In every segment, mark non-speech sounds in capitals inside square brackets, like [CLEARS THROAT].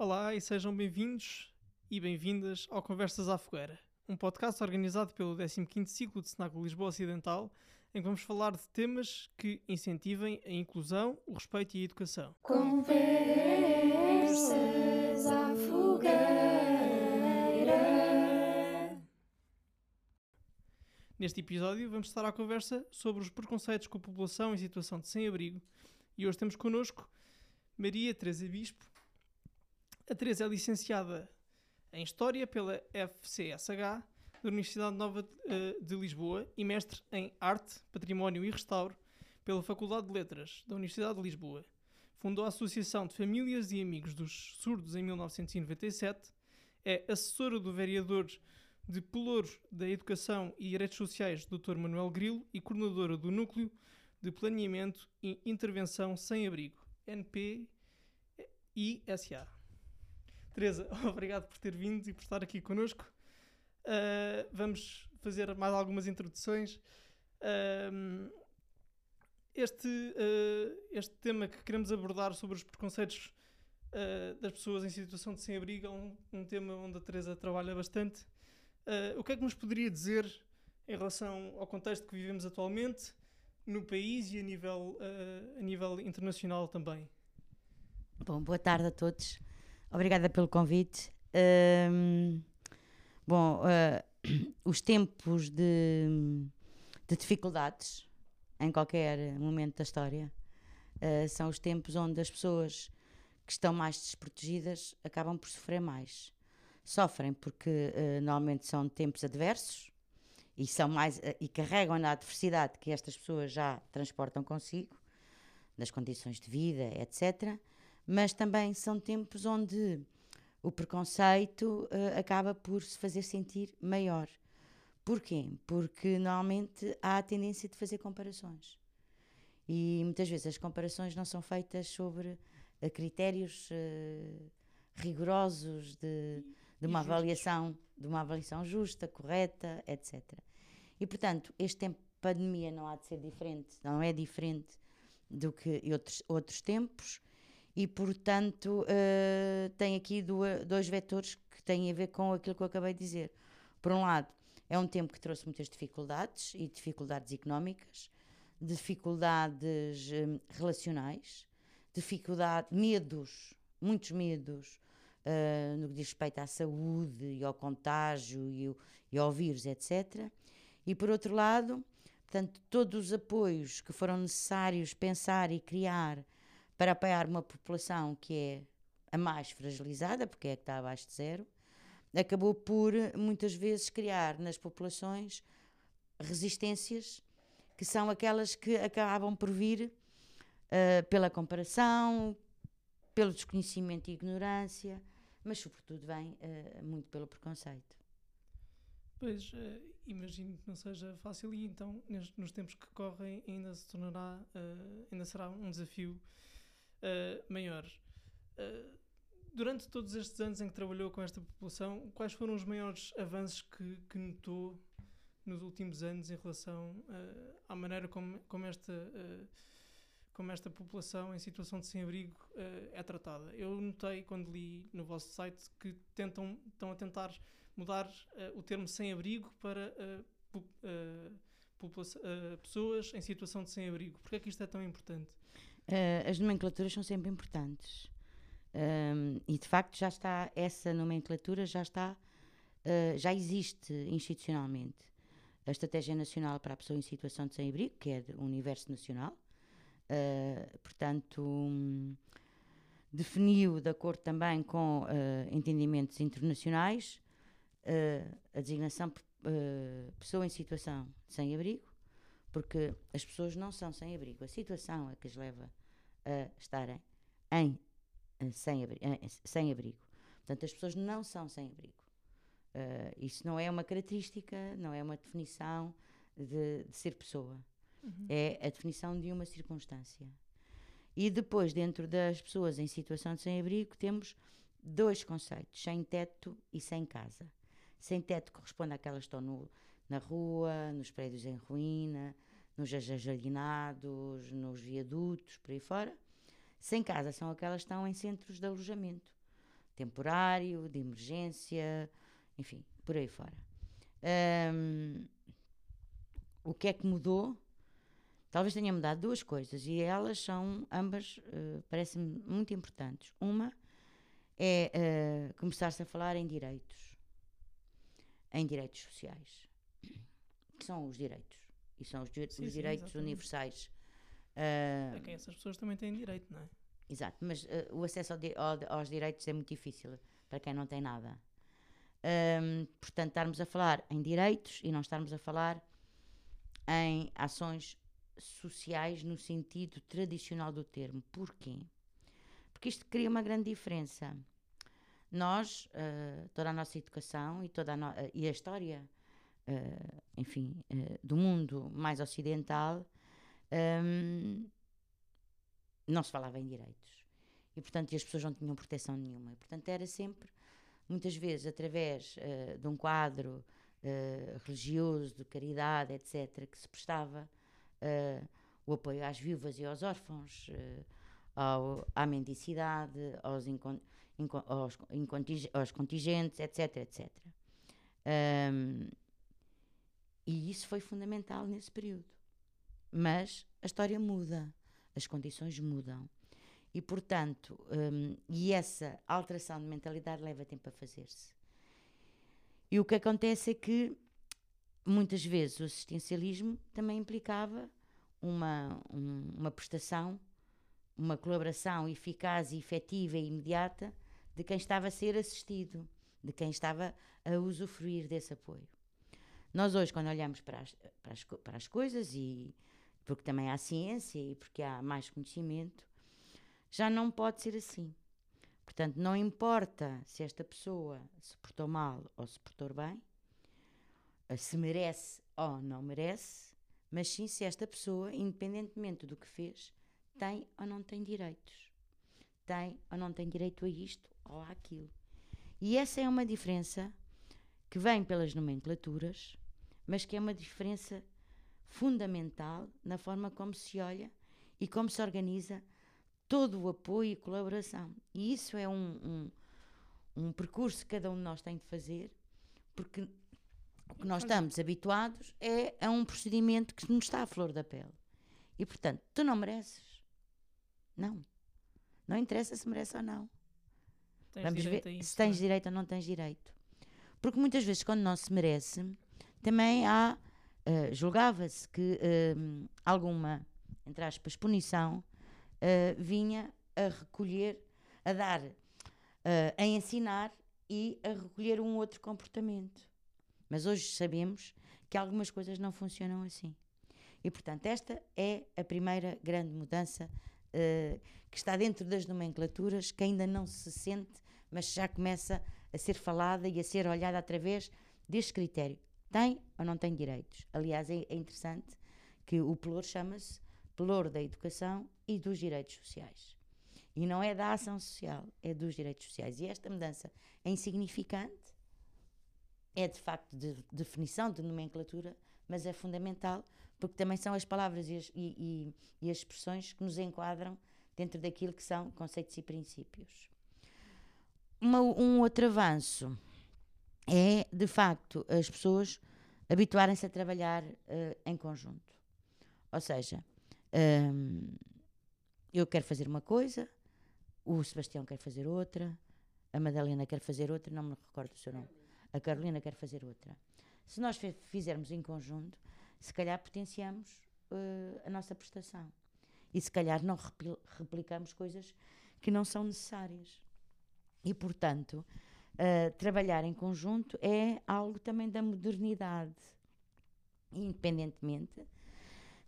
Olá e sejam bem-vindos e bem-vindas ao Conversas à Fogueira, um podcast organizado pelo 15º ciclo de Senaco Lisboa Ocidental, em que vamos falar de temas que incentivem a inclusão, o respeito e a educação. Conversas à fogueira. Neste episódio vamos estar à conversa sobre os preconceitos com a população em situação de sem-abrigo e hoje temos connosco Maria Teresa Bispo. A Teresa é licenciada em História pela FCSH da Universidade Nova de, eh, de Lisboa e mestre em Arte, Património e Restauro pela Faculdade de Letras da Universidade de Lisboa. Fundou a Associação de Famílias e Amigos dos Surdos em 1997. É assessora do vereador de Pelouro da Educação e Direitos Sociais, Dr. Manuel Grilo, e coordenadora do Núcleo de Planeamento e Intervenção Sem Abrigo, NP-ISA. Teresa, [LAUGHS] obrigado por ter vindo e por estar aqui connosco. Uh, vamos fazer mais algumas introduções. Uh, este, uh, este tema que queremos abordar sobre os preconceitos das pessoas em situação de sem-abrigo é um, um, tema onde a Teresa trabalha bastante. o que é que nos poderia dizer em relação ao contexto que vivemos atualmente no país e a nível, a nível internacional também? Bom, boa tarde a todos. Obrigada pelo convite. bom, uh, [CLEARS THROAT] os tempos de, de, dificuldades em qualquer momento da história uh, são os tempos onde as pessoas que estão mais desprotegidas acabam por sofrer mais. Sofrem porque uh, normalmente são tempos adversos e são mais e carregam na adversidade que estas pessoas já transportam consigo, das condições de vida, etc mas também são tempos onde o preconceito uh, acaba por se fazer sentir maior. Porquê? Porque normalmente há a tendência de fazer comparações. E muitas vezes as comparações não são feitas sobre uh, critérios uh, rigorosos de, de uma avaliação, de uma avaliação justa, correta, etc. E portanto, este tempo de pandemia não há de ser diferente, não é diferente do que outros, outros tempos e, portanto, uh, tem aqui duas, dois vetores que têm a ver com aquilo que eu acabei de dizer. Por um lado, é um tempo que trouxe muitas dificuldades e dificuldades económicas, dificuldades um, relacionais, dificuldade, medos, muitos medos uh, no que diz respeito à saúde e ao contágio e, o, e ao vírus, etc. E por outro lado, portanto, todos os apoios que foram necessários pensar e criar para apoiar uma população que é a mais fragilizada, porque é que está abaixo de zero, acabou por muitas vezes criar nas populações resistências que são aquelas que acabam por vir uh, pela comparação, pelo desconhecimento e ignorância, mas sobretudo vem uh, muito pelo preconceito. Pois, uh, imagino que não seja fácil e então nos tempos que correm ainda se tornará, ainda será um desafio uh, maior. Uh, durante todos estes anos em que trabalhou com esta população, quais foram os maiores avanços que, que notou nos últimos anos em relação uh, à maneira como, como esta como esta população em situação de sem-abrigo uh, é tratada. Eu notei quando li no vosso site que tentam estão a tentar mudar uh, o termo sem-abrigo para uh, pessoas em situação de sem-abrigo. Por que é que isto é tão importante? Uh, as nomenclaturas são sempre importantes. Um, e de facto já está, essa nomenclatura já está, uh, já existe institucionalmente. A Estratégia Nacional para a Pessoa em Situação de Sem-Abrigo, que é o universo nacional, uh, portanto, um, definiu, de acordo também com entendimentos internacionais, a designação pessoa em situação de sem-abrigo, porque as pessoas não são sem abrigo, a situação é que as leva a estarem em, sem, abrigo, sem abrigo. Portanto, as pessoas não são sem abrigo. Uh, isso não é uma característica, não é uma definição de, de ser pessoa. Uhum. É a definição de uma circunstância. E depois, dentro das pessoas em situação de sem-abrigo, temos dois conceitos: sem teto e sem casa. Sem teto corresponde àquelas que estão no, na rua, nos prédios em ruína, nos jardinados, nos viadutos, por aí fora. Sem casa são aquelas que estão em centros de alojamento. temporário, de emergência, enfim, por aí fora. Ahm, o que é que mudou? Talvez tenha mudado duas coisas e elas são ambas, uh, parecem-me muito importantes. Uma é uh, começar-se a falar em direitos, em direitos sociais, são os direitos e são os, di Sim, os sim, direitos exatamente. universais. Uh, A quem essas pessoas também têm direito, não é? Exato, mas uh, o acesso ao di- ao- aos direitos é muito difícil para quem não tem nada. Ahm, portanto, estarmos a falar em direitos e não estarmos a falar em ações sociais no sentido tradicional do termo. Porquê? Porque isto cria uma grande diferença. Nós, ah, toda a nossa educação e, toda a, no- ah, e a história, ah, enfim, ah, do mundo mais ocidental, ahm, não se falava em direitos. E, portanto, as pessoas não tinham proteção nenhuma. E, portanto, era sempre, muitas vezes, através eh, de um quadro religioso, de caridade, etc., que se prestava o apoio às viúvas e aos órfãos, ao- à mendicidade, aos, incon- incon- aos, incontige- aos contingentes, etc., etc. Ahm, e isso foi fundamental nesse período. Mas a história muda, as condições mudam. E, portanto, hum, e essa alteração de mentalidade leva tempo a fazer-se. E o que acontece é que, muitas vezes, o assistencialismo também implicava uma, um- uma prestação, uma colaboração eficaz e efetiva e imediata de quem estava a ser assistido, de quem estava a usufruir desse apoio. Nós hoje, quando olhamos para as, para as, para as coisas, e porque também há ciência e porque há mais conhecimento, já não pode ser assim. Portanto, não importa se esta pessoa se portou mal ou se portou bem, eh, se merece ou não merece, mas sim se esta pessoa, independentemente do que fez, tem ou não tem direitos. Tem ou não tem direito a isto ou àquilo. E essa é uma diferença que vem pelas nomenclaturas, mas que é uma diferença fundamental na forma como se olha e como se organiza todo o apoio e colaboração. E isso é um, um, um percurso que cada um de nós tem de fazer, porque o que nós estamos habituados é a um procedimento que nos está à flor da pele. E, portanto, tu não mereces. Não. Não interessa se merece ou não. Tens Vamos ver se tens é? direito ou não tens direito. Porque muitas vezes, quando não se merece, também há. eh, Julgava-se que eh, alguma, entre aspas, punição eh, vinha a recolher, a dar, eh, a ensinar e a recolher um outro comportamento. Mas hoje sabemos que algumas coisas não funcionam assim. E, portanto, esta é a primeira grande mudança que está dentro das nomenclaturas, que ainda não se sente, mas já começa a ser falada e a ser olhada através deste critério. Tem ou não tem direitos? Aliás, é, é interessante que o pelour chama-se pelour da educação e dos direitos sociais. E não é da ação social, é dos direitos sociais. E esta mudança é insignificante, é de facto de definição de nomenclatura, mas é fundamental porque também são as palavras e as, e- e- e as expressões que nos enquadram dentro daquilo que são conceitos e princípios. Uma- um outro avanço é, de facto, as pessoas habituarem-se a trabalhar eh, em conjunto. Ou seja, hum, eu quero fazer uma coisa, o Sebastião quer fazer outra, a Madalena quer fazer outra, não me recordo o seu nome. A Carolina quer fazer outra. Se nós fizermos em conjunto, se calhar potenciamos eh, a nossa prestação. E se calhar não repli- replicamos coisas que não são necessárias. E, portanto, eh, trabalhar em conjunto é algo também da modernidade. Independentemente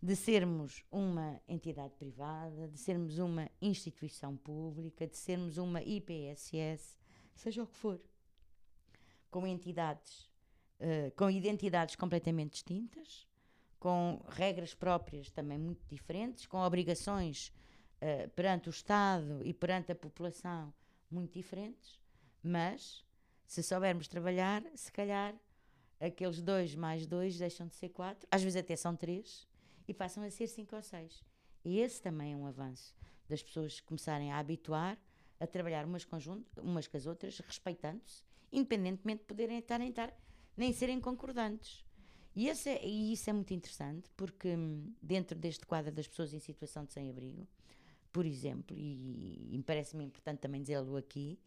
de sermos uma entidade privada, de sermos uma instituição pública, de sermos uma IPSS, seja o que for, com entidades, eh, com identidades completamente distintas, com regras próprias também muito diferentes, com obrigações eh, perante o Estado e perante a população muito diferentes, mas se soubermos trabalhar, se calhar aqueles dois mais dois deixam de ser quatro, às vezes até são três, e passam a ser cinco ou seis. E esse também é um avanço das pessoas começarem a habituar a trabalhar umas, conjunto, umas com as outras, respeitando-se, independentemente de poderem estar, estar nem serem concordantes. E, esse é, e isso é muito interessante, porque hum, dentro deste quadro das pessoas em situação de sem-abrigo, por exemplo, e, e parece-me importante também dizê-lo aqui,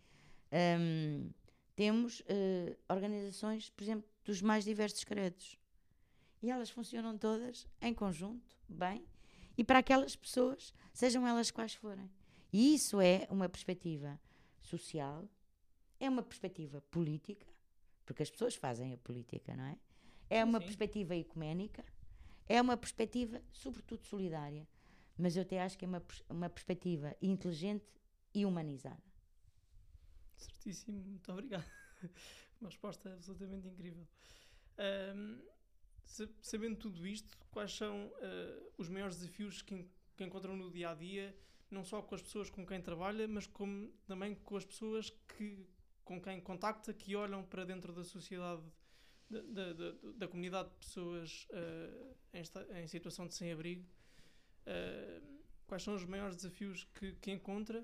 hum, temos uh, organizações, por exemplo, dos mais diversos credos. E elas funcionam todas em conjunto, bem, e para aquelas pessoas, sejam elas quais forem. E isso é uma perspectiva social, é uma perspectiva política, porque as pessoas fazem a política, não é? É uma Sim. perspectiva ecuménica, é uma perspectiva, sobretudo, solidária. Mas eu até acho que é uma, uma perspectiva inteligente e humanizada. Certíssimo, muito obrigado. [LAUGHS] uma resposta absolutamente incrível. Um, sabendo tudo isto, quais são uh, os maiores desafios que, que encontram no dia a dia, não só com as pessoas com quem trabalha, mas como, também com as pessoas que, com quem contacta, que olham para dentro da sociedade, da, da, da comunidade de pessoas uh, em, esta, em, situação de sem-abrigo? Uh, quais são os maiores desafios que, que encontra,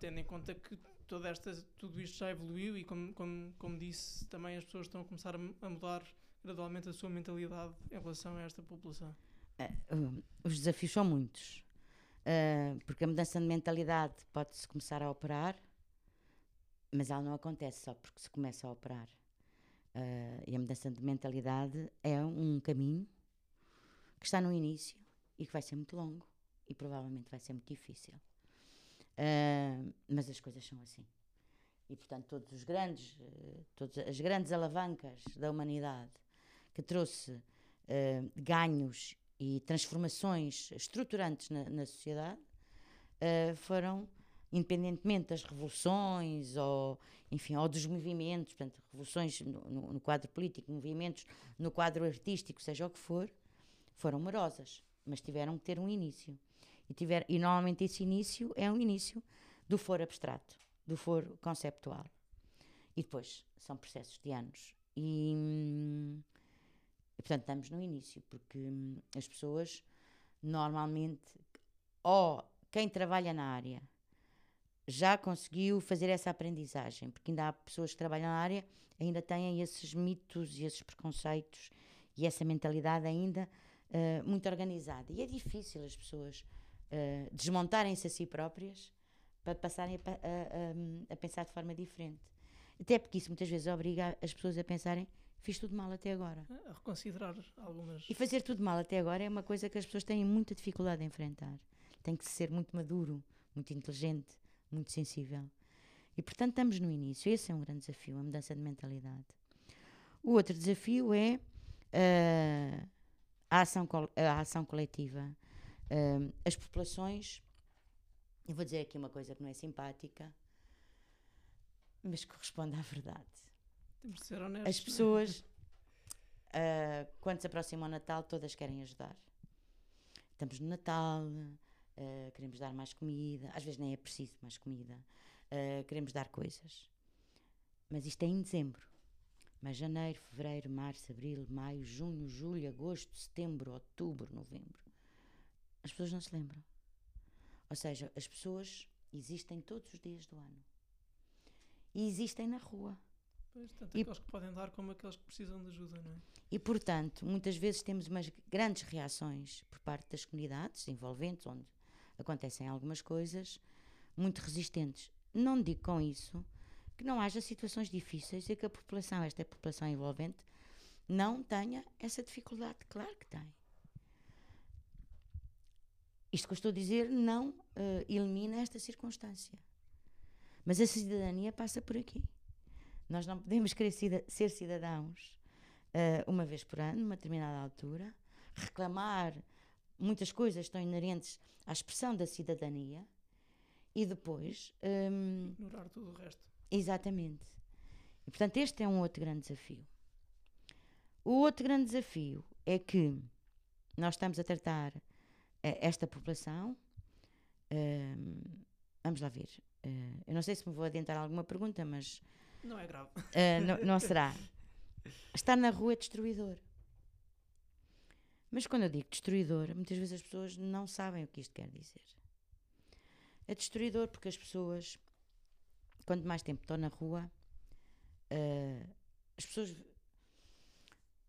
tendo em conta que toda esta, tudo isto já evoluiu e, como, como, como disse, também as pessoas estão a começar a, a mudar gradualmente a sua mentalidade em relação a esta população? Uh, os desafios são muitos. Uh, porque a mudança de mentalidade pode-se começar a operar, mas ela não acontece só porque se começa a operar. Uh, e a mudança de mentalidade é um caminho que está no início e que vai ser muito longo e provavelmente vai ser muito difícil. Uh, mas as coisas são assim. E portanto, todos os grandes, uh, todas as grandes alavancas da humanidade que trouxe uh, ganhos e transformações estruturantes na, na sociedade uh, foram, independentemente das revoluções ou, enfim, ou dos movimentos, portanto, revoluções no, no, no quadro político, movimentos no quadro artístico, seja o que for, foram morosas, mas tiveram que ter um início. E, tiver, e normalmente esse início é um início do foro abstrato, do foro conceptual. E depois são processos de anos. E, e, portanto, estamos no início, porque hum, as pessoas normalmente, ou quem trabalha na área já conseguiu fazer essa aprendizagem, porque ainda há pessoas que trabalham na área ainda têm esses mitos e esses preconceitos e essa mentalidade ainda uh, muito organizada. E é difícil as pessoas uh, desmontarem-se a si próprias para passarem a, a, a, a, pensar de forma diferente. Até porque isso muitas vezes obriga as pessoas a pensarem fiz tudo mal até agora. A reconsiderar algumas. E fazer tudo mal até agora é uma coisa que as pessoas têm muita dificuldade em enfrentar. Tem que ser muito maduro, muito inteligente, muito sensível. E portanto estamos no início. Esse é um grande desafio, a mudança de mentalidade. O outro desafio é uh, a, ação, a ação coletiva. As populações, eu vou dizer aqui uma coisa que não é simpática, mas corresponde à verdade. Temos de ser honestos. As pessoas, uh, quando se aproxima o Natal, todas querem ajudar. Estamos no Natal, uh, queremos dar mais comida, às vezes nem é preciso mais comida, uh, queremos dar coisas. Mas isto é em dezembro. Mas janeiro, fevereiro, março, abril, maio, junho, julho, agosto, setembro, outubro, novembro. As pessoas não se lembram. Ou seja, as pessoas existem todos os dias do ano. E existem na rua. Pois, tanto e, aqueles que podem dar como aqueles que precisam de ajuda, não é? E, portanto, muitas vezes temos umas grandes reações por parte das comunidades envolventes, onde acontecem algumas coisas muito resistentes. Não digo com isso que não haja situações difíceis e que a população, esta população envolvente, não tenha essa dificuldade. Claro que tem. Isto que eu estou a dizer não uh, elimina esta circunstância. Mas a cidadania passa por aqui. Nós não podemos querer ser cidadãos uh, uma vez por ano, numa determinada altura, reclamar muitas coisas estão inerentes à expressão da cidadania e depois. Um, Ignorar tudo o resto. Exatamente. E, portanto, este é um outro grande desafio. O outro grande desafio é que nós estamos a tratar uh, esta população. Uh, vamos lá ver. Uh, eu não sei se me vou adiantar alguma pergunta, mas não é grave. Uh, não, não será. Estar na rua é destruidor. Mas quando eu digo destruidor, muitas vezes as pessoas não sabem o que isto quer dizer. É destruidor porque as pessoas, quanto mais tempo estão na rua, eh, as pessoas vi-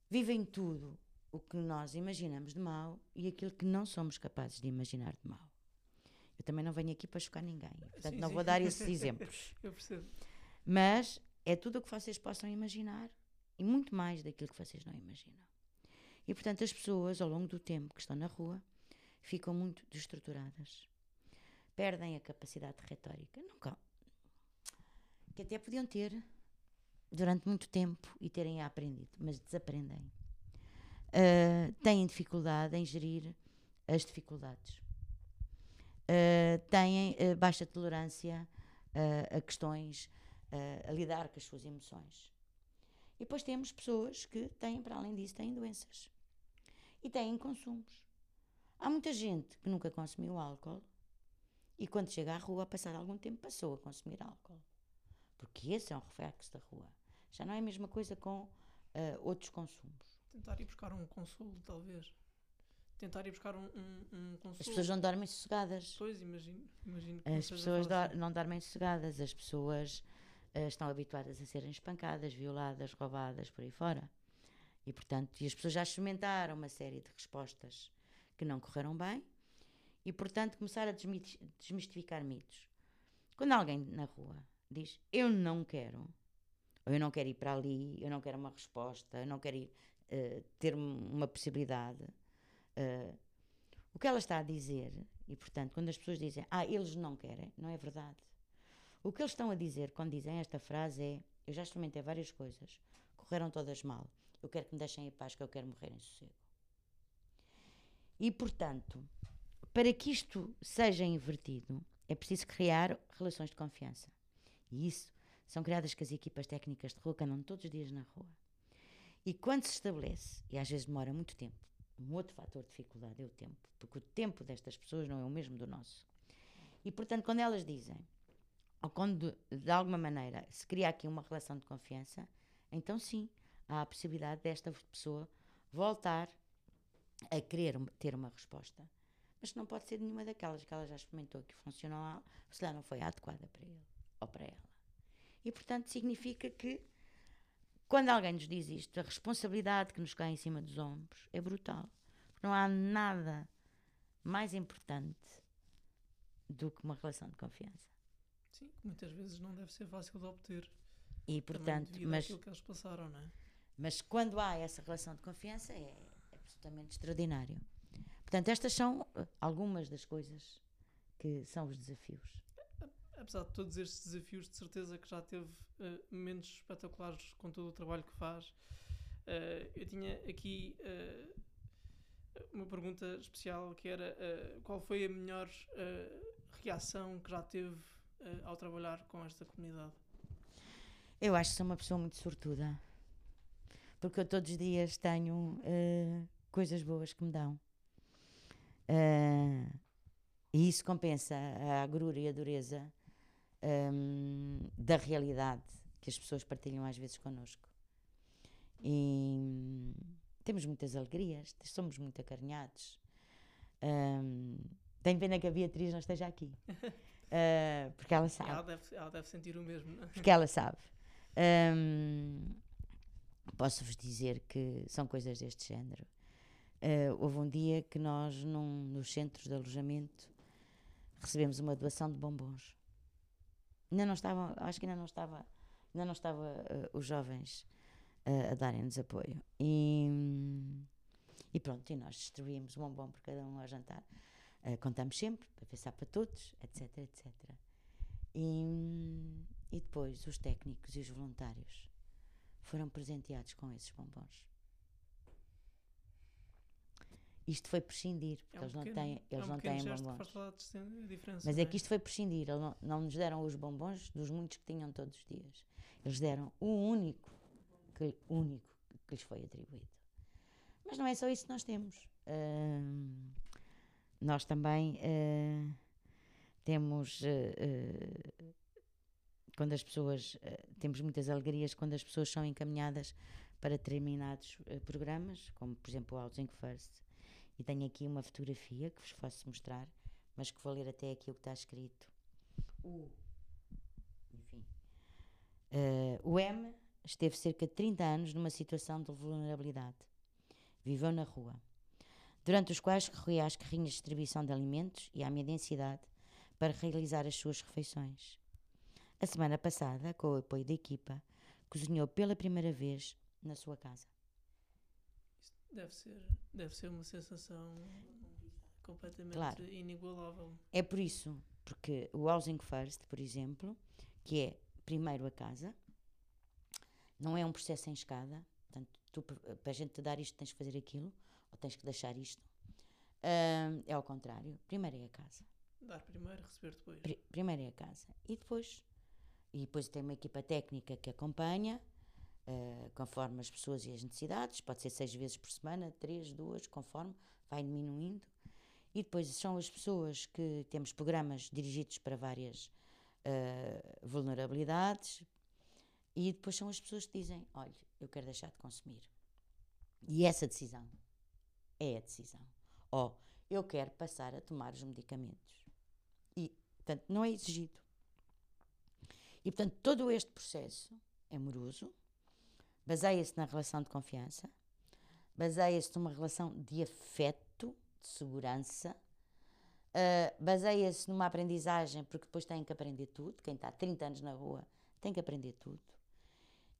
vivem tudo o que nós imaginamos de mal e aquilo que não somos capazes de imaginar de mal. Eu também não venho aqui para chocar ninguém, portanto Sim, não sim. vou dar esses [LAUGHS] exemplos. Eu percebo. Mas é tudo o que vocês possam imaginar e muito mais daquilo que vocês não imaginam. E portanto, as pessoas, ao longo do tempo que estão na rua, ficam muito destruturadas. Perdem a capacidade de retórica. Nunca. Que até podiam ter durante muito tempo e terem aprendido, mas desaprendem. Ah, têm dificuldade em gerir as dificuldades. Ah, têm ah, baixa tolerância a questões a, lidar com as suas emoções. E depois temos pessoas que têm, para além disso, têm doenças. E têm consumos. Há muita gente que nunca consumiu álcool e quando chega à rua, passar algum tempo, passou a consumir álcool. Porque esse é um reflexo da rua. Já não é a mesma coisa com ah, outros consumos. Tentar ir buscar um consolo, talvez. Tentar ir buscar um, um, um consolo. As pessoas não dormem sossegadas. Pois, imagino, imagino As pessoas fácil. dor- não dormem sossegadas, as pessoas eh, estão habituadas a serem espancadas, violadas, roubadas, por aí fora. E, portanto, e as pessoas já experimentaram uma série de respostas que não correram bem e, portanto, começaram a desmistificar mitos. Quando alguém na rua diz eu não quero, ou eu não quero ir para ali, eu não quero uma resposta, eu não quero ir, eh, ter um- uma possibilidade, eh, o que ela está a dizer, e portanto, quando as pessoas dizem, ah, eles não querem, não é verdade. O que eles estão a dizer quando dizem esta frase é: eu já experimentei várias coisas, correram todas mal, eu quero que me deixem em paz, que eu quero morrer em sossego. E portanto, para que isto seja invertido, é preciso criar relações de confiança. E isso são criadas com as equipas técnicas de rua que andam todos os dias na rua. E quando se estabelece, e às vezes demora muito tempo, um outro fator de dificuldade é o tempo, porque o tempo destas pessoas não é o mesmo do nosso. E portanto, quando elas dizem, ou quando de alguma maneira se cria aqui uma relação de confiança, então sim, há a possibilidade desta pessoa voltar a querer ter uma resposta. Mas não pode ser nenhuma daquelas que ela já experimentou que funcionou, se lá não foi adequada para ele ou para ela. E portanto significa que quando alguém nos diz isto, a responsabilidade que nos cai em cima dos ombros é brutal. Não há nada mais importante do que uma relação de confiança. Sim, que muitas vezes não deve ser fácil de obter. E portanto, mas, que eles passaram, não é? mas quando há essa relação de confiança é absolutamente extraordinário. Portanto, estas são eh, algumas das coisas que são os desafios. Apesar de todos estes desafios, de certeza que já teve eh, momentos espetaculares com todo o trabalho que faz. Eh, eu tinha aqui eh, uma pergunta especial que era qual foi a melhor reação que já teve ao trabalhar com esta comunidade? Eu acho que sou uma pessoa muito sortuda. Porque eu todos os dias tenho coisas boas que me dão. E isso compensa a agrura e a dureza hum, da realidade que as pessoas partilham às vezes connosco. E hum, temos muitas alegrias, somos muito acarinhados. Hum, tenho pena que a Beatriz não esteja aqui. Eh, [LAUGHS] porque ela sabe Ela deve, ela deve sentir o mesmo, não é? porque ela sabe. Hum, Posso-vos dizer que são coisas deste género. Eh, houve um dia que nós, num, nos centros de alojamento, recebemos uma doação de bombons. Ainda não estava, acho que ainda não estava, ainda não estava eh, os jovens eh, a darem-nos apoio. E, e pronto, e nós distribuímos um bombom por cada um ao jantar. Eh, contamos sempre, para há para todos, etc, etc. E, e depois os técnicos e os voluntários foram presenteados com esses bombons. Isto foi prescindir, porque É um eles não pequeno- têm, é eles um não têm bombons. Mas não é que isto foi prescindir, eles não, não nos deram os bombons dos muitos que tinham todos os dias. Eles deram o único, que, único que lhes foi atribuído. Mas não é só isso que nós temos. Ahm, nós também ah, temos, ah, quando as pessoas, temos muitas alegrias quando as pessoas são encaminhadas para determinados programas, como por exemplo o Housing First. E tenho aqui uma fotografia que vos posso mostrar mas que vou ler até aqui o que está escrito. O, enfim, eh, o M esteve cerca de 30 anos numa situação de vulnerabilidade. Viveu na rua, durante os quais recorria às carrinhas de distribuição de alimentos e à mendicidade para realizar as suas refeições. A semana passada, com o apoio da equipa, cozinhou pela primeira vez na sua casa. Deve ser, deve ser uma sensação completamente Claro. inigualável. É por isso, porque o Housing First, por exemplo, que é primeiro a casa, não é um processo em escada, portanto, tu, para a gente te dar isto tens que fazer aquilo, ou tens que deixar isto. Ahm, é ao contrário, primeiro é a casa. Dar primeiro, receber depois. Pri- primeiro é a casa. E depois, e depois tem uma equipa técnica que acompanha, eh, conforme as pessoas e as necessidades, pode ser seis vezes por semana, três, duas, conforme, vai diminuindo. E depois são as pessoas que temos programas dirigidos para várias eh, vulnerabilidades, e depois são as pessoas que dizem: Olha, eu quero deixar de consumir. E essa decisão é a decisão. Ó, eu quero passar a tomar os medicamentos. E, portanto, não é exigido. E, portanto, todo este processo é moroso, baseia-se na relação de confiança, baseia-se numa relação de afeto, de segurança, ah, baseia-se numa aprendizagem, porque depois têm que aprender tudo. Quem está 30 anos na rua tem que aprender tudo.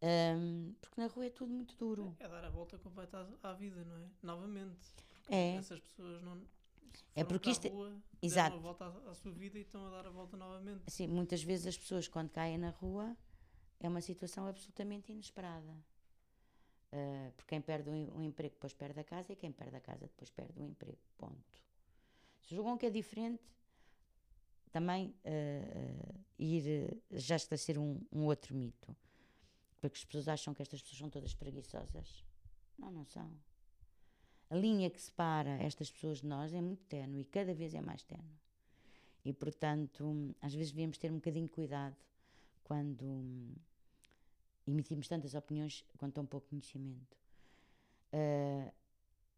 Ahm, porque na rua é tudo muito duro. É dar a volta completa à, à vida, não é? Novamente. É. Essas pessoas não. É porque isto é- rua, deram Exato. a volta à, à sua vida e estão a dar a volta novamente. Assim, muitas vezes as pessoas, quando caem na rua, é uma situação absolutamente inesperada. Ah, porque quem perde em- o emprego depois perde a casa e quem perde a casa depois perde o emprego. Ponto. Se julgam que é diferente, também ah, ir já esclarecer um, um outro mito. Porque as pessoas acham que estas pessoas são todas preguiçosas. Não, não são. A linha que separa estas pessoas de nós é muito tenue e cada vez é mais tenue. E, portanto, às vezes devíamos ter um bocadinho de cuidado quando emitimos tantas opiniões com tão pouco conhecimento. Ah,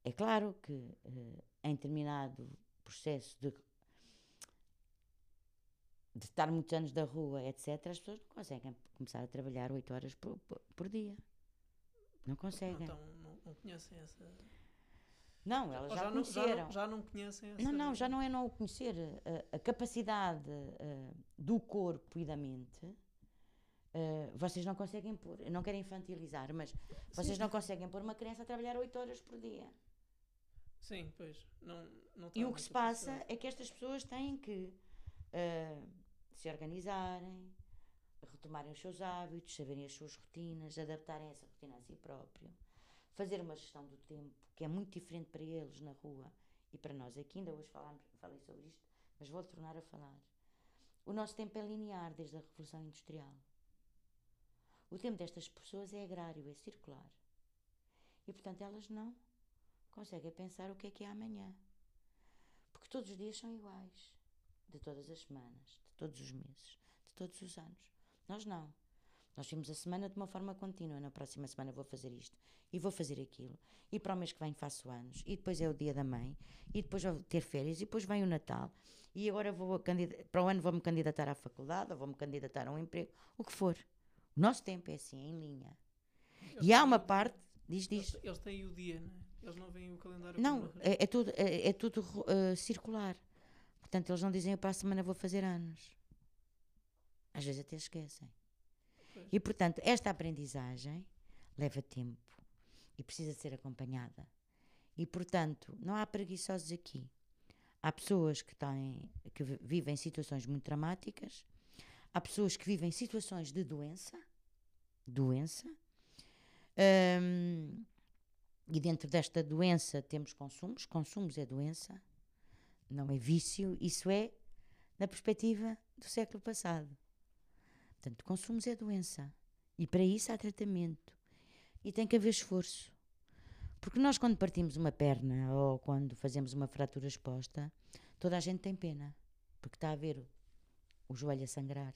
é claro que ah, em determinado processo de, de estar muitos anos da rua, etc., as pessoas não conseguem começar a trabalhar 8 horas por, por, por dia. Não Não, conseguem. estão- não, não conhecem essa. Não, elas já, não, já, conheceram. não, já não conhecem essa. Não, não, já não é não o conhecer. A, a capacidade eh, do corpo e da mente, eh, vocês não conseguem pôr, eu não quero infantilizar, mas vocês Sim. não conseguem pôr uma criança a trabalhar 8 horas por dia. Sim, pois. Não, não E o que se passa capacidade. é que estas pessoas têm que eh, se organizarem, retomarem os seus hábitos, saberem as suas rotinas, adaptarem essa rotina a si próprio, fazer uma gestão do tempo, que é muito diferente para eles na rua e para nós aqui. Ainda hoje falámos, falei sobre isto, mas vou tornar a falar. O nosso tempo é linear desde a Revolução Industrial. O tempo destas pessoas é agrário, é circular. E, portanto, elas não conseguem pensar o que é que é amanhã. Porque todos os dias são iguais. De todas as semanas, de todos os meses, de todos os anos. Nós não. Nós vimos a semana de uma forma contínua. Na próxima semana vou fazer isto e vou fazer aquilo. E para o mês que vem faço anos. E depois é o dia da mãe. E depois vou ter férias. E depois vem o Natal. E agora vou para o ano vou-me candidatar à faculdade ou vou-me candidatar a um emprego. O que for. O nosso tempo é assim, em linha. Eles E há uma parte. Diz, diz. Eles, eles têm o dia, não é? Eles não veem o calendário Não, é, é tudo, é, é tudo eh, circular. Portanto, eles não dizem eu para a semana vou fazer anos. Às vezes até esquecem. Pois. E portanto, esta aprendizagem leva tempo e precisa ser acompanhada. E portanto, não há preguiçosos aqui. Há pessoas que, têm, que vi- vivem situações muito dramáticas, há pessoas que vivem situações de doença, doença, hum, e dentro desta doença temos consumos, consumos é doença, não é vício, isso é na perspectiva do século passado. Portanto, consumos é doença. E para isso há tratamento. E tem que haver esforço. Porque nós, quando partimos uma perna ou quando fazemos uma fratura exposta, toda a gente tem pena. Porque está a ver o joelho a sangrar.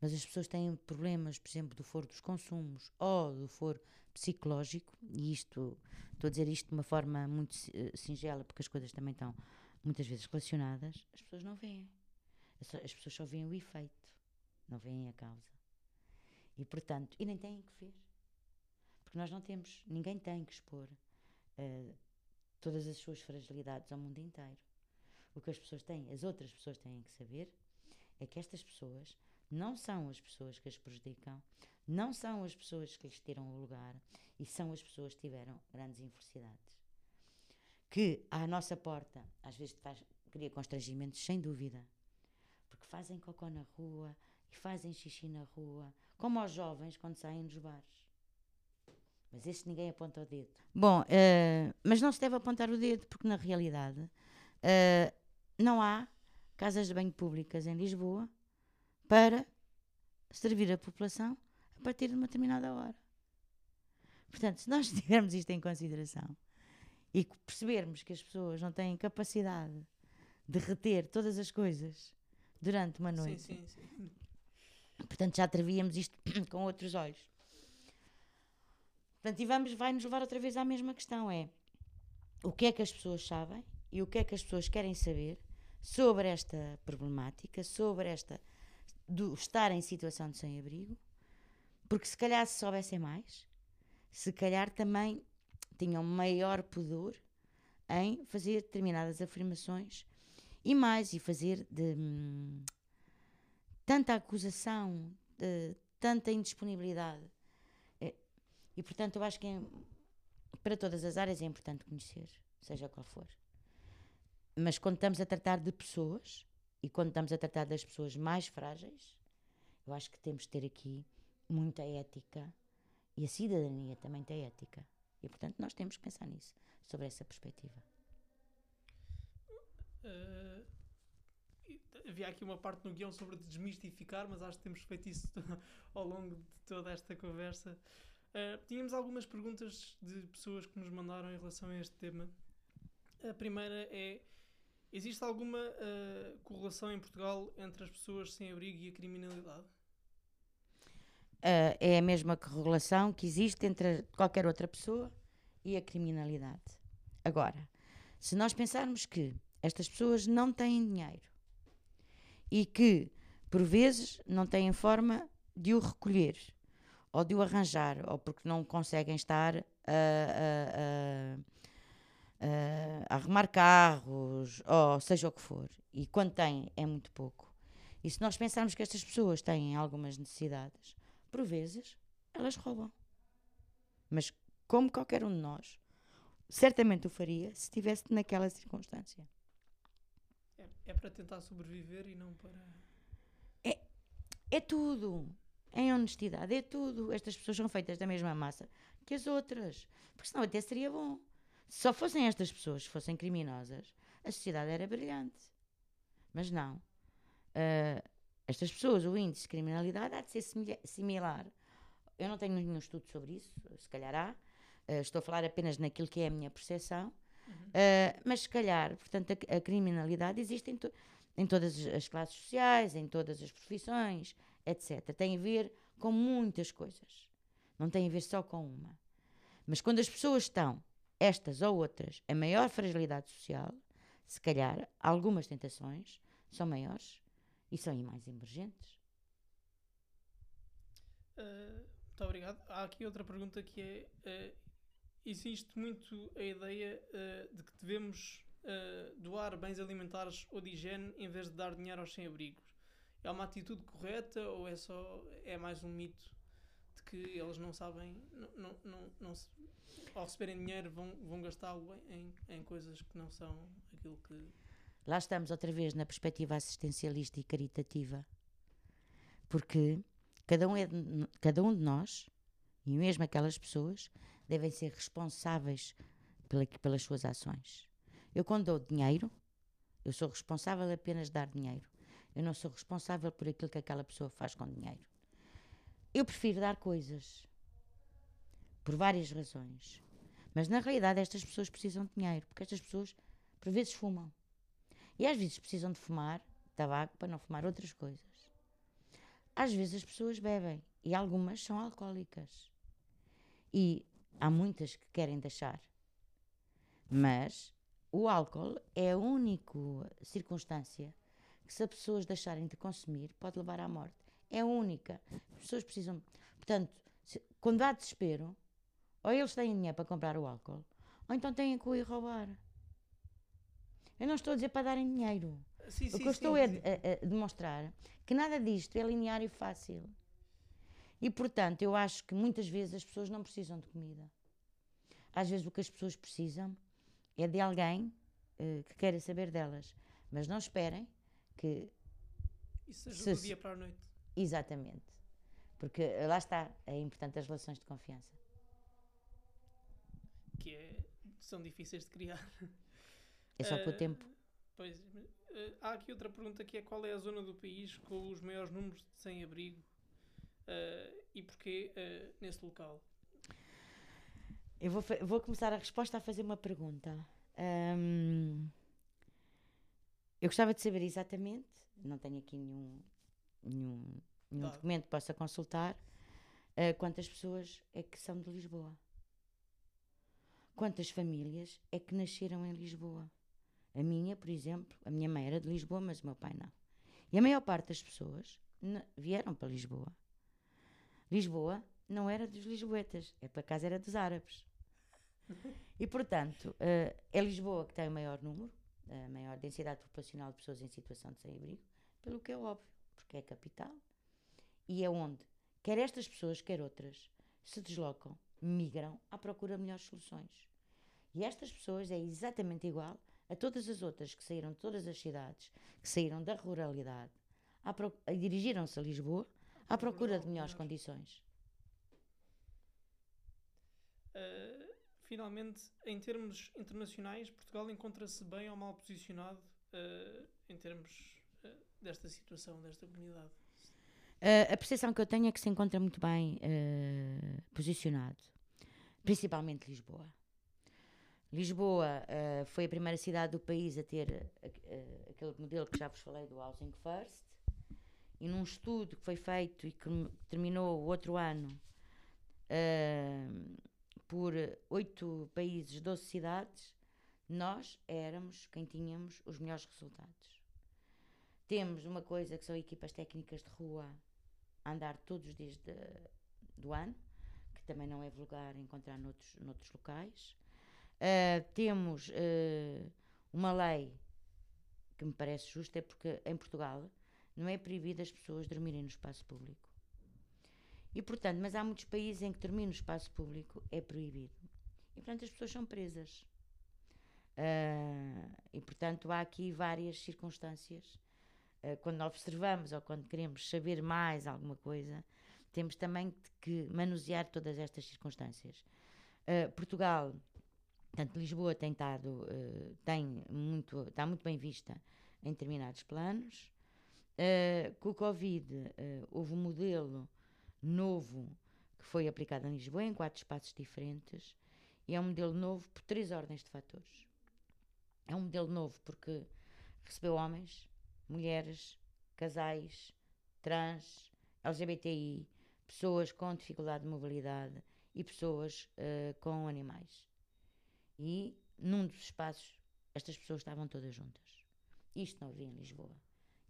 Mas as pessoas têm problemas, por exemplo, do foro dos consumos ou do foro psicológico, e isto, estou a dizer isto de uma forma muito eh, singela, porque as coisas também estão muitas vezes relacionadas, as pessoas não veem. As pessoas só veem o efeito, não veem a causa. E portanto, e nem têm que ver. Porque nós não temos, ninguém tem que expor uh, todas as suas fragilidades ao mundo inteiro. O que as pessoas têm, as outras pessoas têm que saber é que estas pessoas não são as pessoas que as prejudicam, não são as pessoas que lhes tiram o lugar e são as pessoas que tiveram grandes infelicidades. Que à nossa porta, às vezes faz, cria constrangimentos, sem dúvida, porque fazem cocô na rua e fazem xixi na rua, como aos jovens quando saem dos bares. Mas esse ninguém aponta o dedo. Bom, uh, mas não se deve apontar o dedo, porque na realidade uh, não há casas de banho públicas em Lisboa para servir a população a partir de uma determinada hora. Portanto, se nós [LAUGHS] tivermos isto em consideração e percebermos que as pessoas não têm capacidade de reter todas as coisas durante uma noite, sim, sim, sim. portanto já atrevíamos isto [CLEARS THROAT] com outros olhos. Portanto, e vamos, vai nos levar outra vez à mesma questão: é o que é que as pessoas sabem e o que é que as pessoas querem saber sobre esta problemática, sobre esta do estar em situação de sem-abrigo, porque se calhar se soubessem mais, se calhar também tinham maior pudor em fazer determinadas afirmações e mais, e fazer de hum, tanta acusação, de tanta indisponibilidade. É, e portanto, eu acho que é, para todas as áreas é importante conhecer, seja qual for. Mas quando estamos a tratar de pessoas e quando estamos a tratar das pessoas mais frágeis, eu acho que temos de ter aqui muita ética e a cidadania também tem ética. E portanto nós temos que pensar nisso, sobre essa perspectiva. Uh, havia aqui uma parte no guião sobre desmistificar, mas acho que temos feito isso [LAUGHS] ao longo de toda esta conversa. Uh, tínhamos algumas perguntas de pessoas que nos mandaram em relação a este tema. A primeira é Existe alguma uh, correlação em Portugal entre as pessoas sem abrigo e a criminalidade? Uh, é a mesma correlação que existe entre qualquer outra pessoa e a criminalidade. Agora, se nós pensarmos que estas pessoas não têm dinheiro e que, por vezes, não têm forma de o recolher ou de o arranjar, ou porque não conseguem estar a, a, uh, a arrumar carros, ou seja o que for, e quando têm é muito pouco. E se nós pensarmos que estas pessoas têm algumas necessidades, por vezes elas roubam. Mas como qualquer um de nós, certamente o faria se estivesse naquela circunstância. É, é, para tentar sobreviver e não para. É, é tudo. Em honestidade, é tudo. Estas pessoas são feitas da mesma massa que as outras. Porque senão até seria bom. Se só fossem estas pessoas que fossem criminosas, a sociedade era brilhante. Mas não. Uh, estas pessoas, o índice de criminalidade há de ser similar. Eu não tenho nenhum estudo sobre isso, se calhar há. Uh, estou a falar apenas naquilo que é a minha percepção. Uhum. Uh, mas se calhar, portanto, a, a criminalidade existe em, to em todas as classes sociais, em todas as profissões, etc. Tem a ver com muitas coisas. Não tem a ver só com uma. Mas quando as pessoas estão estas ou outras, a maior fragilidade social, se calhar algumas tentações são maiores e são mais emergentes. Uh, muito obrigado. Há aqui outra pergunta que é: uh, existe muito a ideia uh, de que devemos doar bens alimentares ou de higiene em vez de dar dinheiro aos sem-abrigos? É uma atitude correta ou é só é mais um mito de que eles não sabem, não, não, não, não, ao receberem dinheiro, vão, vão gastá-lo em, em coisas que não são aquilo que. Lá estamos outra vez na perspectiva assistencialista e caritativa. Porque cada um, é cada um de nós, e mesmo aquelas pessoas, devem ser responsáveis pela, pelas suas ações. Eu, quando dou dinheiro, eu sou responsável apenas de dar dinheiro. Eu não sou responsável por aquilo que aquela pessoa faz com dinheiro. Eu prefiro dar coisas por várias razões. Mas na realidade estas pessoas precisam de dinheiro, porque estas pessoas por vezes fumam. E às vezes precisam de fumar tabaco para não fumar outras coisas. Às vezes as pessoas bebem e algumas são alcoólicas. E há muitas que querem deixar. Mas o álcool é a única circunstância que, se as pessoas deixarem de consumir, pode levar à morte. É a única. As pessoas precisam. Portanto, se- quando há desespero, ou eles têm dinheiro para comprar o álcool, ou então têm que o ir roubar. Eu não estou a dizer para darem dinheiro. Sim, O sim, que eu sim, estou a, sim. a- a demonstrar que nada disto é linear e fácil. E portanto, eu acho que muitas vezes as pessoas não precisam de comida. Às vezes o que as pessoas precisam é de alguém eh, que queira saber delas. Mas não esperem que. Isso seja se- do dia para a noite. Exatamente. Porque eh, lá está, é importante as relações de confiança. Que é- são difíceis de criar. É só com o Eh, tempo. Pois, eh, há aqui outra pergunta que é qual é a zona do país com os maiores números de sem-abrigo eh, e porquê nesse local? Eu vou, vou começar a resposta a fazer uma pergunta. Ahm, eu gostava de saber exatamente, não tenho aqui nenhum, nenhum, nenhum Dado. documento possa consultar, ah, quantas pessoas é que são de Lisboa. Quantas famílias é que nasceram em Lisboa? A minha, por exemplo, a minha mãe era de Lisboa, mas o meu pai não. E a maior parte das pessoas vieram para Lisboa. Lisboa não era dos lisboetas, é para casa era dos árabes. E portanto, eh, é Lisboa que tem o maior número, a maior densidade populacional de pessoas em situação de sem-abrigo, pelo que é óbvio, porque é capital e é onde quer estas pessoas, quer outras, se deslocam, migram à procura de melhores soluções. E estas pessoas é exatamente igual a todas as outras que saíram de todas as cidades, que saíram da ruralidade, pro- dirigiram-se a Lisboa à procura de melhores condições. Uh, finalmente, em termos internacionais, Portugal encontra-se bem ou mal posicionado uh, em termos desta situação, desta comunidade? Uh, a percepção que eu tenho é que se encontra muito bem uh, posicionado, principalmente Lisboa. Lisboa uh, foi a primeira cidade do país a ter aquele modelo que já vos falei do Housing First, e num estudo que foi feito e que terminou o outro ano por oito países, 12 cidades, nós éramos quem tínhamos os melhores resultados. Temos uma coisa que são equipas técnicas de rua a andar todos os dias de, do ano, que também não é vulgar encontrar noutros, noutros locais. Uh, temos uh, uma lei que me parece justa, é porque em Portugal não é proibido as pessoas dormirem no espaço público. E portanto, mas há muitos países em que dormir no espaço público é proibido. E portanto as pessoas são presas. Uh, e portanto há aqui várias circunstâncias. Uh, quando observamos ou quando queremos saber mais alguma coisa, temos também que manusear todas estas circunstâncias. Uh, Portugal, tanto Lisboa tem estado, tem muito, está muito bem vista em determinados planos. com o Covid houve um modelo novo que foi aplicado em Lisboa em quatro espaços diferentes e é um modelo novo por três ordens de fatores. É um modelo novo porque recebeu homens, mulheres, casais, trans, LGBTI, pessoas com dificuldade de mobilidade e pessoas uh, com animais. E num dos espaços estas pessoas estavam todas juntas. Isto não havia em Lisboa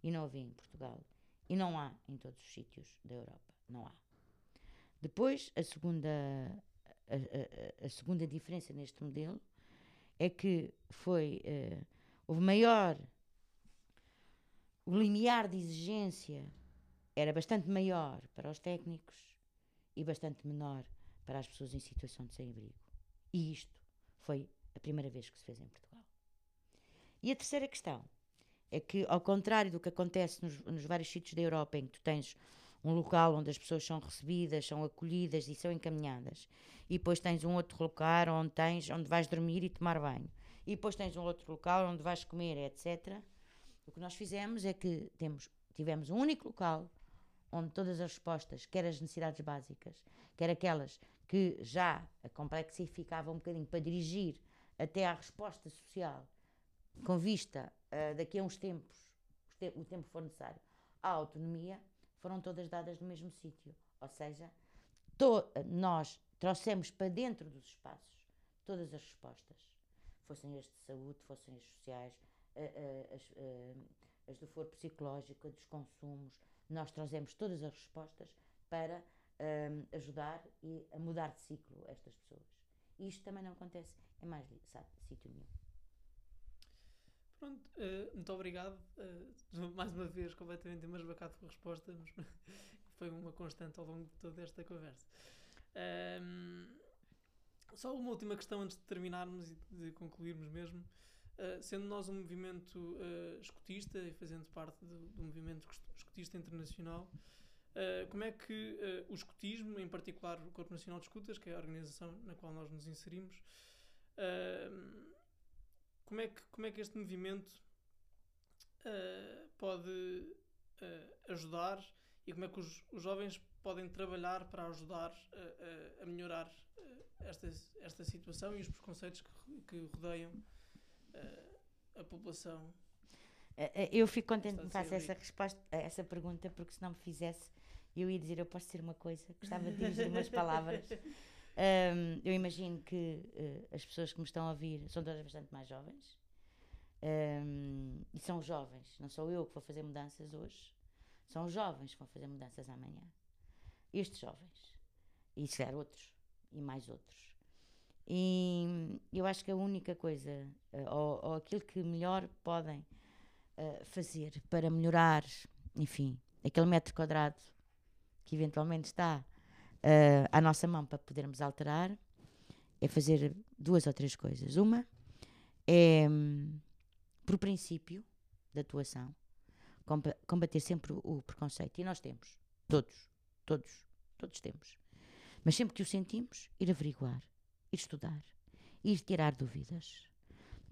e não havia em Portugal e não há em todos os sítios da Europa. Não há. Depois, a segunda, a, a, a segunda diferença neste modelo é que foi, uh, houve maior, o limiar de exigência era bastante maior para os técnicos e bastante menor para as pessoas em situação de sem-abrigo. E isto foi a primeira vez que se fez em Portugal. E a terceira questão é que, ao contrário do que acontece nos, nos vários sítios da Europa em que tu tens um local onde as pessoas são recebidas, são acolhidas e são encaminhadas. E depois tens um outro local onde tens onde vais dormir e tomar banho. E depois tens um outro local onde vais comer, etc. O que nós fizemos é que temos, tivemos um único local onde todas as respostas, quer as necessidades básicas, quer aquelas que já complexificavam um bocadinho para dirigir até à resposta social, com vista uh, daqui a uns tempos, o tempo for necessário, à autonomia, foram todas dadas no mesmo sítio. Ou seja, nós trouxemos para dentro dos espaços todas as respostas. fossem as de saúde, fossem as sociais, as, as do foro psicológico, a dos consumos. Nós trazemos todas as respostas para hum, ajudar e a mudar de ciclo estas pessoas. E isto também não acontece em mais li- sa- sítio nenhum. Pronto, eh, muito obrigado. eh, [LAUGHS] mais uma vez, completamente embasbacado com a resposta, mas [LAUGHS] foi uma constante ao longo de toda esta conversa. Ahm, só uma última questão antes de terminarmos e de concluirmos mesmo. Eh, sendo nós um movimento escotista e fazendo parte do, do movimento escotista internacional, eh, como é que o escotismo, em particular o Corpo Nacional de Escutas, que é a organização na qual nós nos inserimos, como é que, como é que este movimento ah, pode ah, ajudar e como é que os, os jovens podem trabalhar para ajudar ah, ah, a melhorar ah, esta, esta situação e os preconceitos que, que rodeiam ah, a população? Eh, eh, Eu fico contente que me faça essa resposta, eh, essa pergunta, porque se não me fizesse, eu ia dizer, eu posso dizer uma coisa, gostava de dirigir umas [LAUGHS] palavras. Ahm, eu imagino que eh, as pessoas que me estão a ouvir são todas bastante mais jovens. Ahm, e são jovens, não sou eu que vou fazer mudanças hoje, são os jovens que vão fazer mudanças amanhã. Estes jovens, e se calhar outros, e mais outros. E eu acho que a única coisa, eh, ou, ou aquilo que melhor podem eh, fazer para melhorar, enfim, aquele metro quadrado que eventualmente está eh, à nossa mão para podermos alterar, é fazer duas ou três coisas. Uma é, hum, por princípio de atuação, comba- combater sempre o preconceito. E nós temos, todos, todos, todos temos. Mas sempre que o sentimos, ir averiguar, ir estudar, ir tirar dúvidas.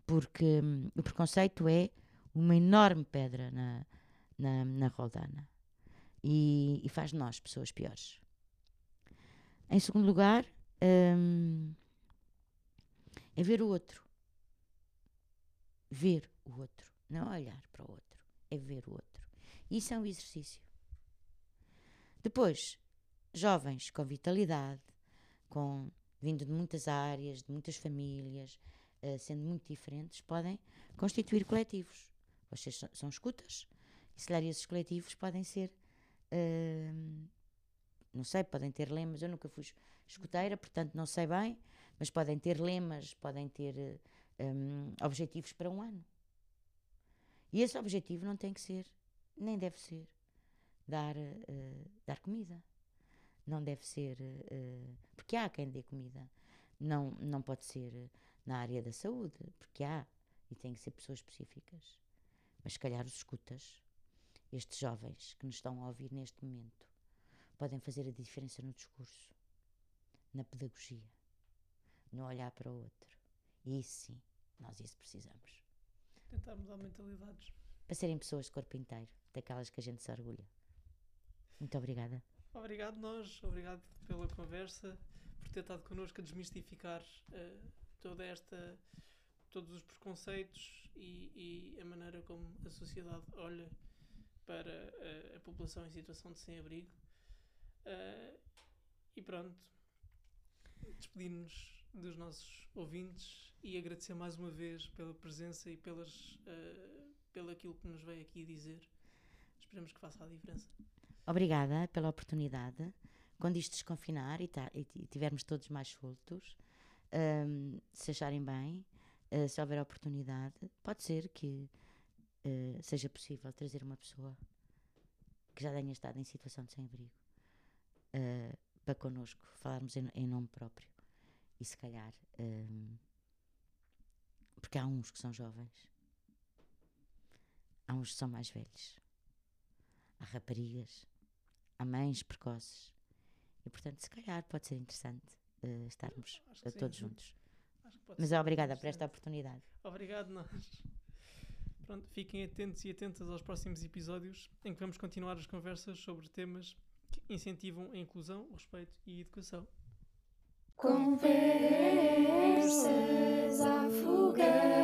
Porque hum, o preconceito é uma enorme pedra na, na, na roldana e, e faz de nós pessoas piores. Em segundo lugar, hum, é ver o outro. Ver o outro. Não olhar para o outro. É ver o outro. Isso é um exercício. Depois, jovens com vitalidade, com, vindo de muitas áreas, de muitas famílias, eh, sendo muito diferentes, podem constituir coletivos. Vocês são, são escutas. E se calhar esses coletivos podem ser. hum, não sei, podem ter lemas. Eu nunca fui escuteira, portanto não sei bem, mas podem ter lemas, podem ter eh, hum, objetivos para um ano. E esse objetivo não tem que ser, nem deve ser, dar, eh, dar comida. Não deve ser, eh, porque há quem dê comida. Não, não pode ser na área da saúde, porque há, e tem que ser pessoas específicas. Mas se calhar os escutas, estes jovens que nos estão a ouvir neste momento, podem fazer a diferença no discurso, na pedagogia, no olhar para o outro. E isso sim, nós isso precisamos. Tentar mudar mentalidades. Para serem pessoas de corpo inteiro, daquelas que a gente se orgulha. Muito obrigada. Obrigado nós, obrigado pela conversa, por ter estado connosco a desmistificar eh, toda esta, todos os preconceitos e, e a maneira como a sociedade olha para eh, a população em situação de sem-abrigo. Eh, e pronto, despedir-nos dos nossos ouvintes e agradecer mais uma vez pela presença e pelas, eh, pelo aquilo que nos veio aqui dizer. Esperamos que faça a diferença. Obrigada pela oportunidade. Quando isto desconfinar e, tá, e ti- tivermos todos mais soltos, hum, se acharem bem, eh, se houver oportunidade, pode ser que eh, seja possível trazer uma pessoa que já tenha estado em situação de sem-abrigo eh, para connosco, falarmos em, em nome próprio. E se calhar, hum, porque há uns que são jovens, há uns que são mais velhos, há raparigas, há mães precoces. E portanto, se calhar pode ser interessante eh, estarmos que eh, sim. todos juntos. Mas ser obrigada por esta oportunidade. Obrigado, nós. Pronto, fiquem atentos e atentas aos próximos episódios em que vamos continuar as conversas sobre temas que incentivam a inclusão, o respeito e a educação. Conversas à fogueira.